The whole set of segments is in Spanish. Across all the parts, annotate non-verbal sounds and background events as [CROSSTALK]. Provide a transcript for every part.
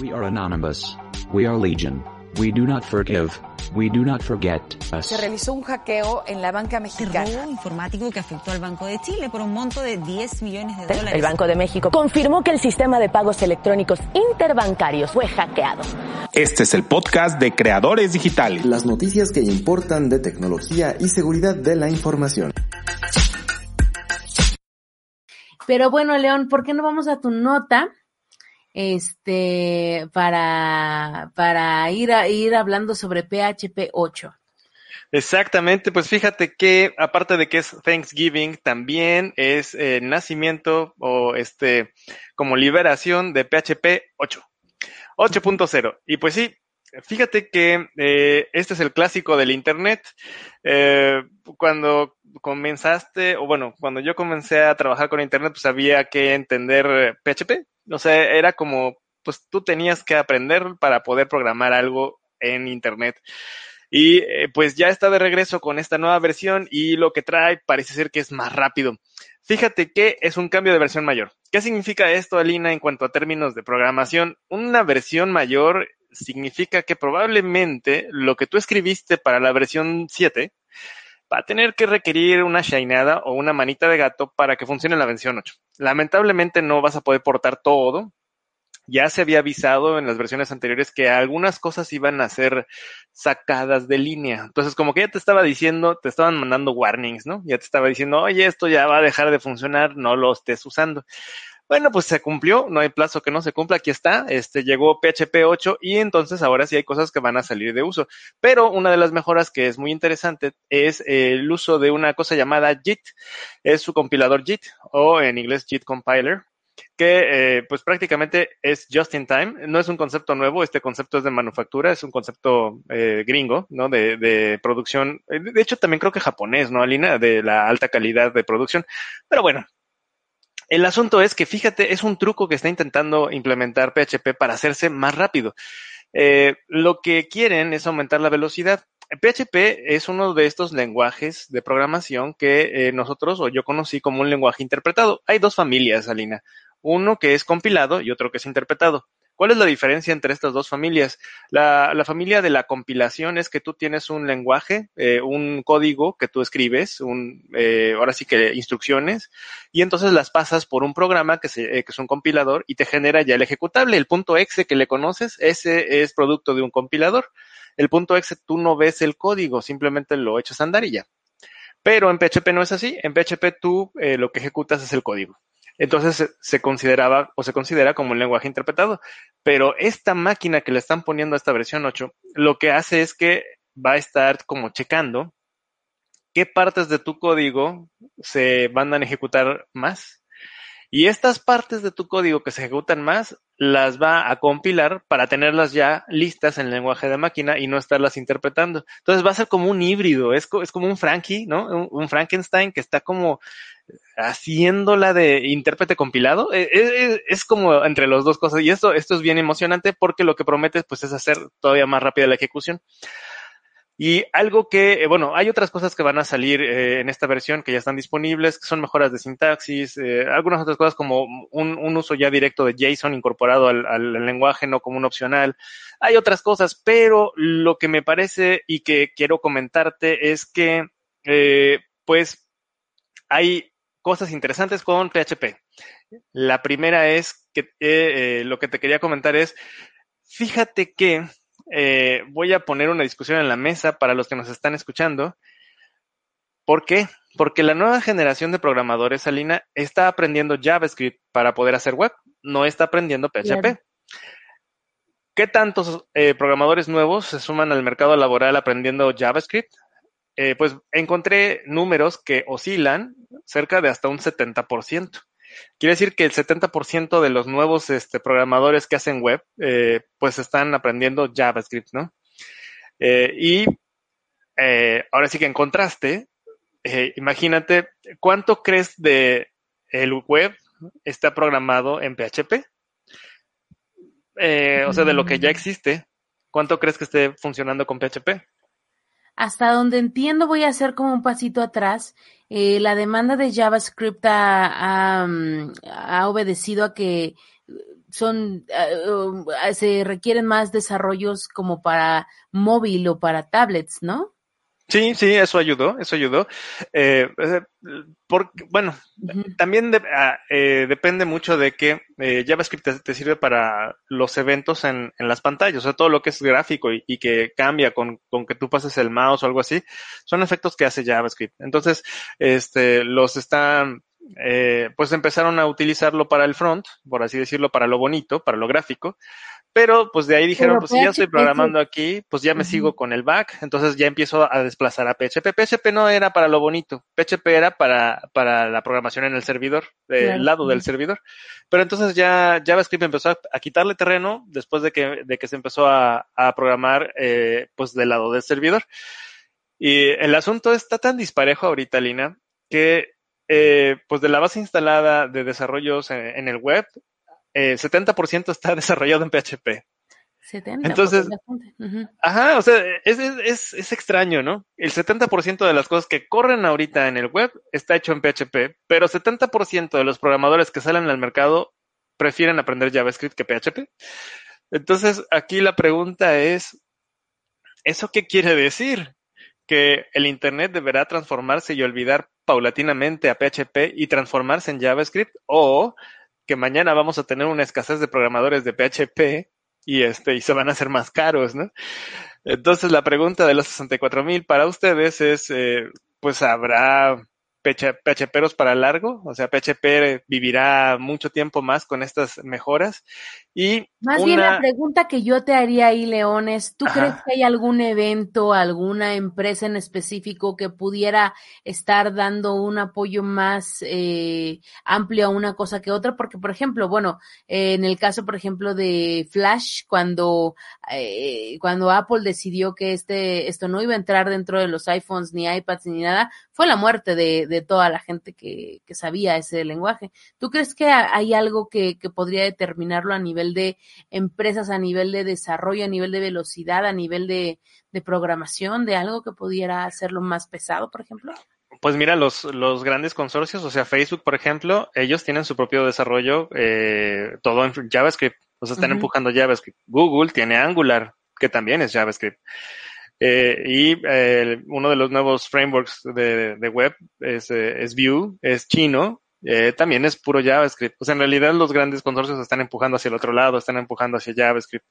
We are anonymous. We are legion. We do not forgive. We do not forget us. Se realizó un hackeo en la banca mexicana. robo informático que afectó al Banco de Chile por un monto de 10 millones de dólares. El Banco de México confirmó que el sistema de pagos electrónicos interbancarios fue hackeado. Este es el podcast de Creadores Digitales. Las noticias que importan de tecnología y seguridad de la información. Pero bueno, León, ¿por qué no vamos a tu nota? Este, para, para ir a ir hablando sobre PHP 8. Exactamente, pues fíjate que aparte de que es Thanksgiving, también es eh, nacimiento o este como liberación de PHP 8, 8.0. Y pues sí, fíjate que eh, este es el clásico del Internet. Eh, cuando comenzaste, o bueno, cuando yo comencé a trabajar con Internet, pues había que entender eh, PHP. O sea, era como, pues tú tenías que aprender para poder programar algo en Internet. Y eh, pues ya está de regreso con esta nueva versión y lo que trae parece ser que es más rápido. Fíjate que es un cambio de versión mayor. ¿Qué significa esto, Alina, en cuanto a términos de programación? Una versión mayor significa que probablemente lo que tú escribiste para la versión 7 va a tener que requerir una shineada o una manita de gato para que funcione la versión 8. Lamentablemente no vas a poder portar todo. Ya se había avisado en las versiones anteriores que algunas cosas iban a ser sacadas de línea. Entonces, como que ya te estaba diciendo, te estaban mandando warnings, ¿no? Ya te estaba diciendo, oye, esto ya va a dejar de funcionar, no lo estés usando. Bueno, pues se cumplió, no hay plazo que no se cumpla, aquí está, este llegó PHP 8 y entonces ahora sí hay cosas que van a salir de uso. Pero una de las mejoras que es muy interesante es el uso de una cosa llamada JIT, es su compilador JIT o en inglés JIT compiler que eh, pues prácticamente es just in time, no es un concepto nuevo, este concepto es de manufactura, es un concepto eh, gringo, ¿no? De, de producción, de hecho también creo que japonés, ¿no, Alina? De la alta calidad de producción, pero bueno, el asunto es que, fíjate, es un truco que está intentando implementar PHP para hacerse más rápido. Eh, lo que quieren es aumentar la velocidad. PHP es uno de estos lenguajes de programación que eh, nosotros o yo conocí como un lenguaje interpretado. Hay dos familias, Alina. Uno que es compilado y otro que es interpretado. ¿Cuál es la diferencia entre estas dos familias? La, familia de la compilación es que tú tienes un lenguaje, eh, un código que tú escribes, un, eh, ahora sí que instrucciones, y entonces las pasas por un programa eh, que es un compilador y te genera ya el ejecutable. El punto exe que le conoces, ese es producto de un compilador. El punto exe tú no ves el código, simplemente lo echas a andar y ya. Pero en PHP no es así. En PHP tú lo que ejecutas es el código. Entonces se consideraba o se considera como un lenguaje interpretado. Pero esta máquina que le están poniendo a esta versión 8, lo que hace es que va a estar como checando qué partes de tu código se van a ejecutar más. Y estas partes de tu código que se ejecutan más, las va a compilar para tenerlas ya listas en el lenguaje de máquina y no estarlas interpretando. Entonces va a ser como un híbrido, es, como un Frankie, ¿no? Un Frankenstein que está como haciéndola de intérprete compilado. Es, es, es, como entre las dos cosas. Y esto, esto es bien emocionante porque lo que promete pues, es hacer todavía más rápida la ejecución. Y algo que, eh, bueno, hay otras cosas que van a salir eh, en esta versión que ya están disponibles, que son mejoras de sintaxis, eh, algunas otras cosas como un, uso ya directo de JSON incorporado al, lenguaje, no como un opcional. Hay otras cosas, pero lo que me parece y que quiero comentarte es que, eh, pues, hay cosas interesantes con PHP. La primera es que eh, lo que te quería comentar es, fíjate que eh, voy a poner una discusión en la mesa para los que nos están escuchando. ¿Por qué? Porque la nueva generación de programadores, Alina, está aprendiendo JavaScript para poder hacer web, no está aprendiendo PHP. ¿Qué tantos eh, programadores nuevos se suman al mercado laboral aprendiendo JavaScript? Eh, pues encontré números que oscilan cerca de hasta un 70%. Quiere decir que el 70% de los nuevos este, programadores que hacen web, eh, pues están aprendiendo JavaScript, ¿no? Eh, y eh, ahora sí que en contraste, imagínate, ¿cuánto crees de el web está programado en PHP? o sea, de lo que ya existe, ¿cuánto crees que esté funcionando con PHP? Hasta donde entiendo voy a hacer como un pasito atrás. Eh, la demanda de JavaScript ha, ha, mm, ha obedecido a que son uh, se requieren más desarrollos como para móvil o para tablets, ¿no? Sí, sí, eso ayudó, eso ayudó. Eh, porque, bueno, uh -huh. también de, uh, eh, depende mucho de que eh, JavaScript te, te, sirve para los eventos en, en, las pantallas, o sea, todo lo que es gráfico y, y, que cambia con, con que tú pases el mouse o algo así, son efectos que hace JavaScript. Entonces, este, los están eh, pues empezaron a utilizarlo para el front, por así decirlo, para lo bonito, para lo gráfico, pero pues de ahí dijeron, pues si ya estoy programando aquí, pues ya me uh -huh. sigo con el back, entonces ya empiezo a desplazar a PHP. PHP no era para lo bonito, PHP era para, para la programación en el servidor, del claro. lado del servidor. Pero entonces ya JavaScript empezó a, a quitarle terreno después de que, de que se empezó a, a programar eh, pues del lado del servidor. Y el asunto está tan disparejo ahorita, Lina, que eh, pues de la base instalada de desarrollos en, en el web, eh, 70% está [LAUGHS] desarrollado en PHP. 70, Entonces, uh -huh. ajá, o sea, es, es, es, extraño, ¿no? El 70% de las cosas que corren ahorita en el web está hecho en PHP, pero 70% de los programadores que salen al mercado prefieren aprender JavaScript que PHP. Entonces, aquí la pregunta es, ¿eso qué quiere decir? que el Internet deberá transformarse y olvidar paulatinamente a PHP y transformarse en JavaScript o que mañana vamos a tener una escasez de programadores de PHP y este y se van a hacer más caros, ¿no? Entonces la pregunta de los 64 mil para ustedes es, eh, pues habrá PHPeros para largo, o sea, PHP vivirá mucho tiempo más con estas mejoras. Y más una... bien la pregunta que yo te haría ahí, León, es, ¿tú Ajá. crees que hay algún evento, alguna empresa en específico que pudiera estar dando un apoyo más eh, amplio a una cosa que otra? Porque, por ejemplo, bueno, eh, en el caso, por ejemplo, de Flash, cuando, eh, cuando Apple decidió que este, esto no iba a entrar dentro de los iPhones, ni iPads, ni nada, fue la muerte de, de toda la gente que, que, sabía ese lenguaje. ¿Tú crees que hay algo que, que, podría determinarlo a nivel de empresas, a nivel de desarrollo, a nivel de velocidad, a nivel de, de programación, de algo que pudiera hacerlo más pesado, por ejemplo? Pues mira, los, los grandes consorcios, o sea, Facebook, por ejemplo, ellos tienen su propio desarrollo, eh, todo en JavaScript, o sea, están uh -huh. empujando JavaScript. Google tiene Angular, que también es JavaScript. Eh, y eh, uno de los nuevos frameworks de, de web es, eh, es, Vue, es chino, eh, también es puro JavaScript. O sea, en realidad los grandes consorcios están empujando hacia el otro lado, están empujando hacia JavaScript.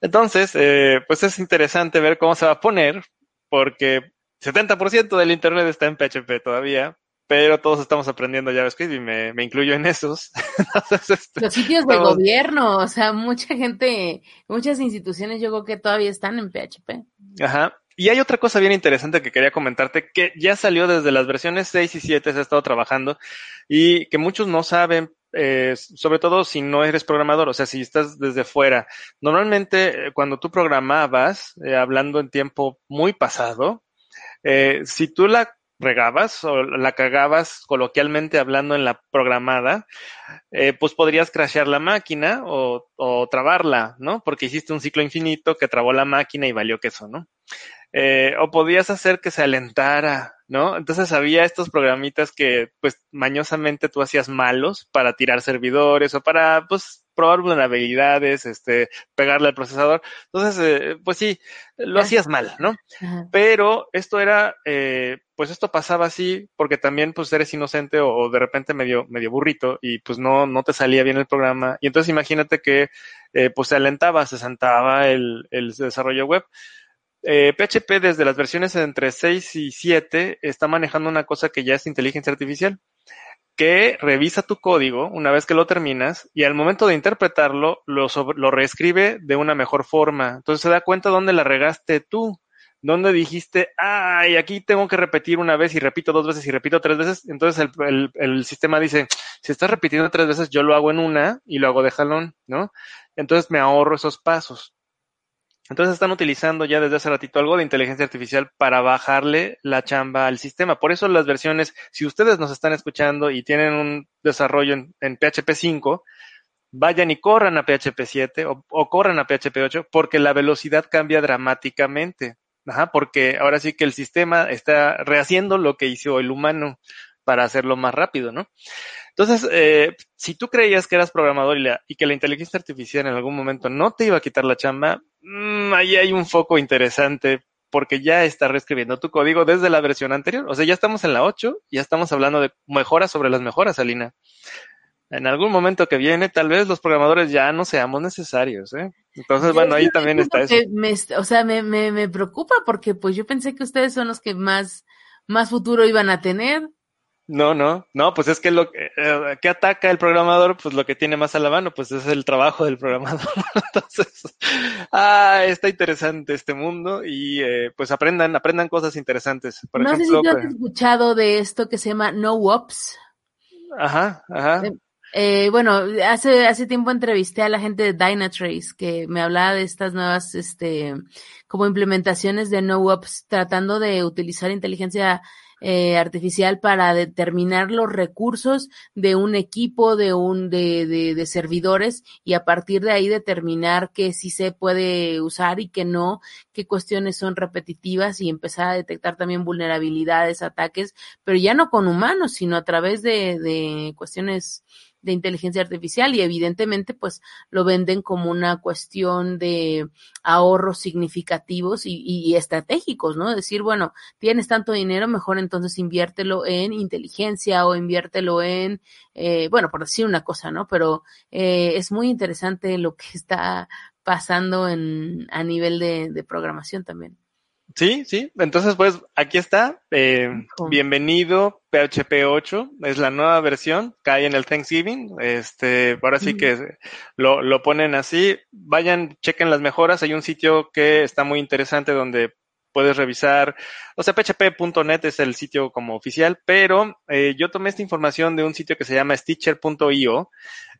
Entonces, eh, pues es interesante ver cómo se va a poner, porque 70% del Internet está en PHP todavía, pero todos estamos aprendiendo JavaScript y me, me incluyo en esos. [LAUGHS] Entonces, este, Los sitios de gobierno, o sea, mucha gente, muchas instituciones yo creo que todavía están en PHP. Ajá. Y hay otra cosa bien interesante que quería comentarte, que ya salió desde las versiones 6 y 7, se ha estado trabajando, y que muchos no saben, eh, sobre todo si no eres programador, o sea, si estás desde fuera. Normalmente, eh, cuando tú programabas, eh, hablando en tiempo muy pasado, si tú la regabas o la cagabas coloquialmente hablando en la programada, eh, pues podrías crashear la máquina o, o, trabarla, ¿no? Porque hiciste un ciclo infinito que trabó la máquina y valió queso, ¿no? Eh, o podías hacer que se alentara, ¿no? Entonces había estos programitas que, pues, mañosamente tú hacías malos para tirar servidores o para, pues, probar vulnerabilidades, este, pegarle al procesador. Entonces, eh, pues sí, lo hacías mal, ¿no? Ajá. Pero esto era, eh, pues esto pasaba así porque también pues eres inocente o, o, de repente medio, medio burrito y pues no, no te salía bien el programa. Y entonces imagínate que eh, pues se alentaba, se sentaba el, el desarrollo web. Eh, PHP desde las versiones entre 6 y 7 está manejando una cosa que ya es inteligencia artificial que revisa tu código una vez que lo terminas y al momento de interpretarlo lo, lo reescribe de una mejor forma. Entonces se da cuenta dónde la regaste tú, dónde dijiste, ay, aquí tengo que repetir una vez y repito dos veces y repito tres veces. Entonces el, el, el sistema dice, si estás repitiendo tres veces, yo lo hago en una y lo hago de jalón, ¿no? Entonces me ahorro esos pasos. Entonces están utilizando ya desde hace ratito algo de inteligencia artificial para bajarle la chamba al sistema. Por eso las versiones, si ustedes nos están escuchando y tienen un desarrollo en, PHP 5, vayan y corran a PHP 7 o, o, corran a PHP 8 porque la velocidad cambia dramáticamente. Ajá, porque ahora sí que el sistema está rehaciendo lo que hizo el humano para hacerlo más rápido, ¿no? Entonces, eh, si tú creías que eras programador y, la, y, que la inteligencia artificial en algún momento no te iba a quitar la chamba, mmm, ahí hay un foco interesante porque ya está reescribiendo tu código desde la versión anterior. O sea, ya estamos en la 8, ya estamos hablando de mejoras sobre las mejoras, Alina. En algún momento que viene, tal vez los programadores ya no seamos necesarios, ¿eh? Entonces, bueno, ahí también está eso. Me, o sea, me, me, me preocupa porque pues yo pensé que ustedes son los que más, más futuro iban a tener. No, no, no, pues es que lo que, eh, que ataca el programador, pues lo que tiene más a la mano, pues es el trabajo del programador. [LAUGHS] Entonces, ah, está interesante este mundo y eh, pues aprendan, aprendan cosas interesantes. Por no ejemplo, sé si tú has pues, escuchado de esto que se llama No Ops. Ajá, ajá. Eh, bueno, hace, hace tiempo entrevisté a la gente de Dynatrace que me hablaba de estas nuevas, este, como implementaciones de No Ops, tratando de utilizar inteligencia eh, artificial para determinar los recursos de un equipo, de un, de, de, de, servidores y a partir de ahí determinar que sí se puede usar y que no, qué cuestiones son repetitivas y empezar a detectar también vulnerabilidades, ataques, pero ya no con humanos, sino a través de, de cuestiones de inteligencia artificial y evidentemente pues lo venden como una cuestión de ahorros significativos y, estratégicos, ¿no? Decir, bueno, tienes tanto dinero, mejor entonces inviértelo en inteligencia o inviértelo en, eh, bueno, por decir una cosa, ¿no? Pero eh, es muy interesante lo que está pasando en, a nivel de, de programación también. Sí, sí. Entonces, pues aquí está. Eh, bienvenido PHP 8. Es la nueva versión. Cae en el Thanksgiving. Este, ahora sí que lo, lo ponen así. Vayan, chequen las mejoras. Hay un sitio que está muy interesante donde puedes revisar, o sea, php.net es el sitio como oficial, pero eh, yo tomé esta información de un sitio que se llama stitcher.io,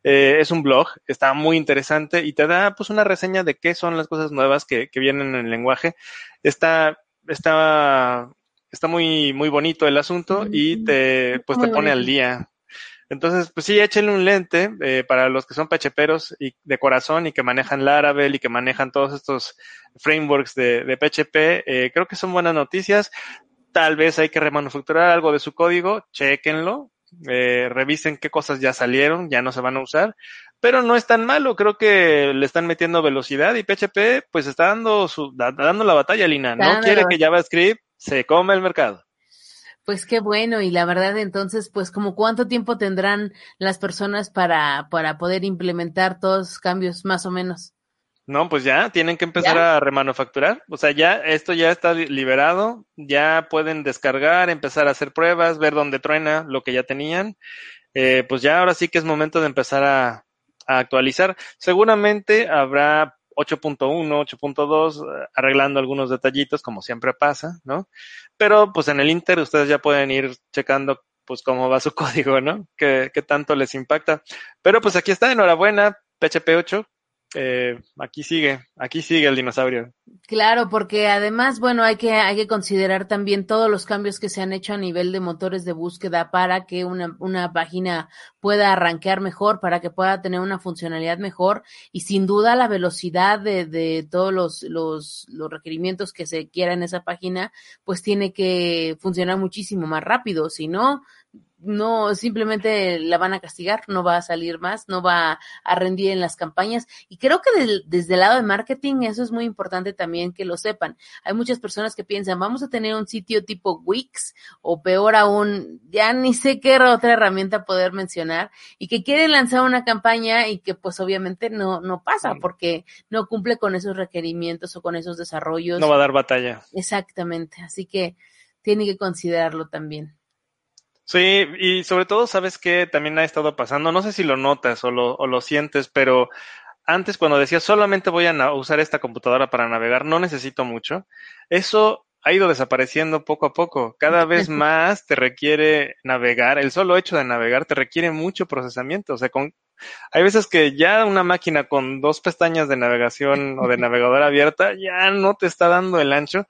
eh, es un blog, está muy interesante y te da pues una reseña de qué son las cosas nuevas que, que vienen en el lenguaje. Está, está, está muy, muy bonito el asunto y te, pues te pone al día. Entonces, pues sí, échenle un lente eh, para los que son pacheperos y de corazón y que manejan Laravel y que manejan todos estos frameworks de, de PHP. Eh, creo que son buenas noticias. Tal vez hay que remanufacturar algo de su código, chequenlo, eh, revisen qué cosas ya salieron, ya no se van a usar, pero no es tan malo, creo que le están metiendo velocidad y PHP pues está dando su, dando la batalla, Lina, no quiere que JavaScript se come el mercado. Pues qué bueno, y la verdad entonces, pues como cuánto tiempo tendrán las personas para, para poder implementar todos los cambios más o menos. No, pues ya tienen que empezar ¿Ya? a remanufacturar. O sea, ya esto ya está li- liberado, ya pueden descargar, empezar a hacer pruebas, ver dónde truena lo que ya tenían. Eh, pues ya ahora sí que es momento de empezar a, a actualizar. Seguramente habrá 8.1, 8.2, eh, arreglando algunos detallitos, como siempre pasa, ¿no? Pero pues en el Inter ustedes ya pueden ir checando pues cómo va su [LAUGHS] código, ¿no? Qué, qué tanto les impacta. Pero pues aquí está, enhorabuena, PHP 8. Eh, aquí sigue, aquí sigue el dinosaurio. Claro, porque además, bueno, hay que, hay que considerar también todos los cambios que se han hecho a nivel de motores de búsqueda para que una, una página pueda arranquear mejor, para que pueda tener una funcionalidad mejor y sin duda la velocidad de, de todos los, los, los requerimientos que se quiera en esa página, pues tiene que funcionar muchísimo más rápido, si no, no simplemente la van a castigar, no va a salir más, no va a rendir en las campañas. Y creo que del- desde el lado de marketing eso es muy importante también que lo sepan. Hay muchas personas que piensan, vamos a tener un sitio tipo Wix o peor aún, ya ni sé qué otra herramienta poder mencionar y que quieren lanzar una campaña y que pues obviamente no, no pasa porque no cumple con esos requerimientos o con esos desarrollos. No va a dar batalla. Exactamente. Así que tiene que considerarlo también. Sí, y sobre todo, sabes que también ha estado pasando, no sé si lo notas o lo, o lo sientes, pero antes cuando decías solamente voy a usar esta computadora para navegar, no necesito mucho, eso ha ido desapareciendo poco a poco. Cada vez [LAUGHS] más te requiere navegar, el solo hecho de navegar te requiere mucho procesamiento. O sea, con, hay veces que ya una máquina con dos pestañas de navegación o de [LAUGHS] navegador abierta ya no te está dando el ancho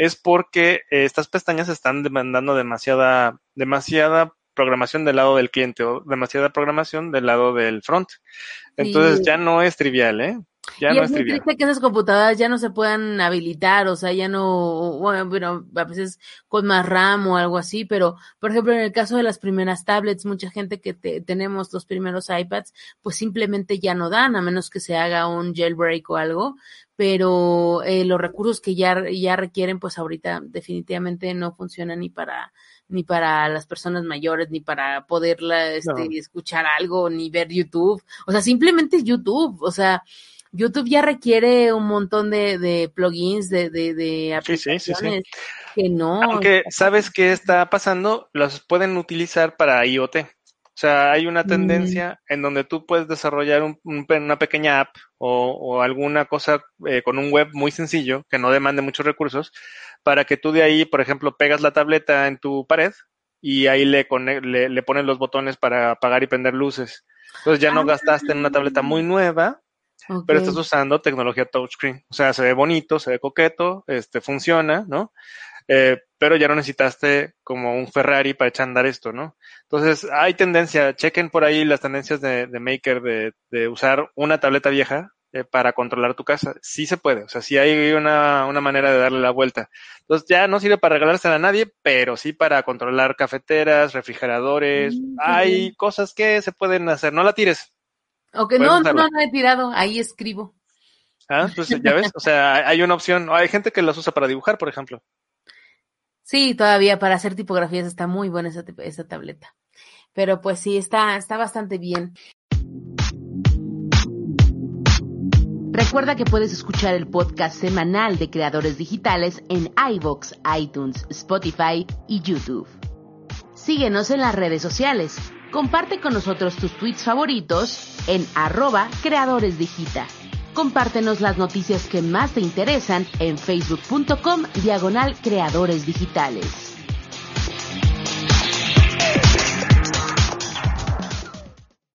es porque eh, estas pestañas están demandando demasiada, demasiada programación del lado del cliente o demasiada programación del lado del front. Entonces Sí. ya no es trivial, ¿eh? Ya y no es es muy triste que esas computadoras ya no se puedan habilitar, o sea, ya no, bueno, bueno, a veces con más RAM o algo así, pero por ejemplo, en el caso de las primeras tablets, mucha gente que te- tenemos los primeros iPads, pues simplemente ya no dan, a menos que se haga un jailbreak o algo, pero eh, los recursos que ya, ya requieren, pues ahorita definitivamente no funcionan ni para ni para las personas mayores, ni para poderla este, No. escuchar algo, ni ver YouTube. O sea, simplemente YouTube. O sea, YouTube ya requiere un montón de, de plugins, de, de, de Sí, sí, sí, sí. aplicaciones que no. Aunque, ¿sabes qué está pasando? Los pueden utilizar para IoT. O sea, hay una tendencia en donde tú puedes desarrollar un- una pequeña app o, o alguna cosa eh, con un web muy sencillo que no demande muchos recursos para que tú de ahí, por ejemplo, pegas la tableta en tu pared y ahí le, le, le pones los botones para apagar y prender luces. Entonces ya no gastaste en una tableta muy nueva, Pero estás usando tecnología touchscreen. O sea, se ve bonito, se ve coqueto, este, funciona, ¿no? Eh, pero ya no necesitaste como un Ferrari para echar a andar esto, ¿no? Entonces, hay tendencia, chequen por ahí las tendencias de, de Maker de, de usar una tableta vieja eh, para controlar tu casa. Sí se puede, o sea, sí hay una, una manera de darle la vuelta. Entonces, ya no sirve para regalársela a nadie, pero sí para controlar cafeteras, refrigeradores. Mm, hay cosas que se pueden hacer. No la tires. Ok, puedes no, no, usarla. no, no he tirado, ahí escribo. ¿ah? Entonces, ya ves, o sea, hay una opción. Hay gente que las usa para dibujar, por ejemplo. Sí, todavía para hacer tipografías está muy buena esa, esa tableta. Pero pues sí, está, está bastante bien. Recuerda que puedes escuchar el podcast semanal de Creadores Digitales en iVoox, iTunes, Spotify y YouTube. Síguenos en las redes sociales. Comparte con nosotros tus tweets favoritos en arroba Creadores Digita. Compártenos las noticias que más te interesan en facebook.com diagonal Creadores Digitales.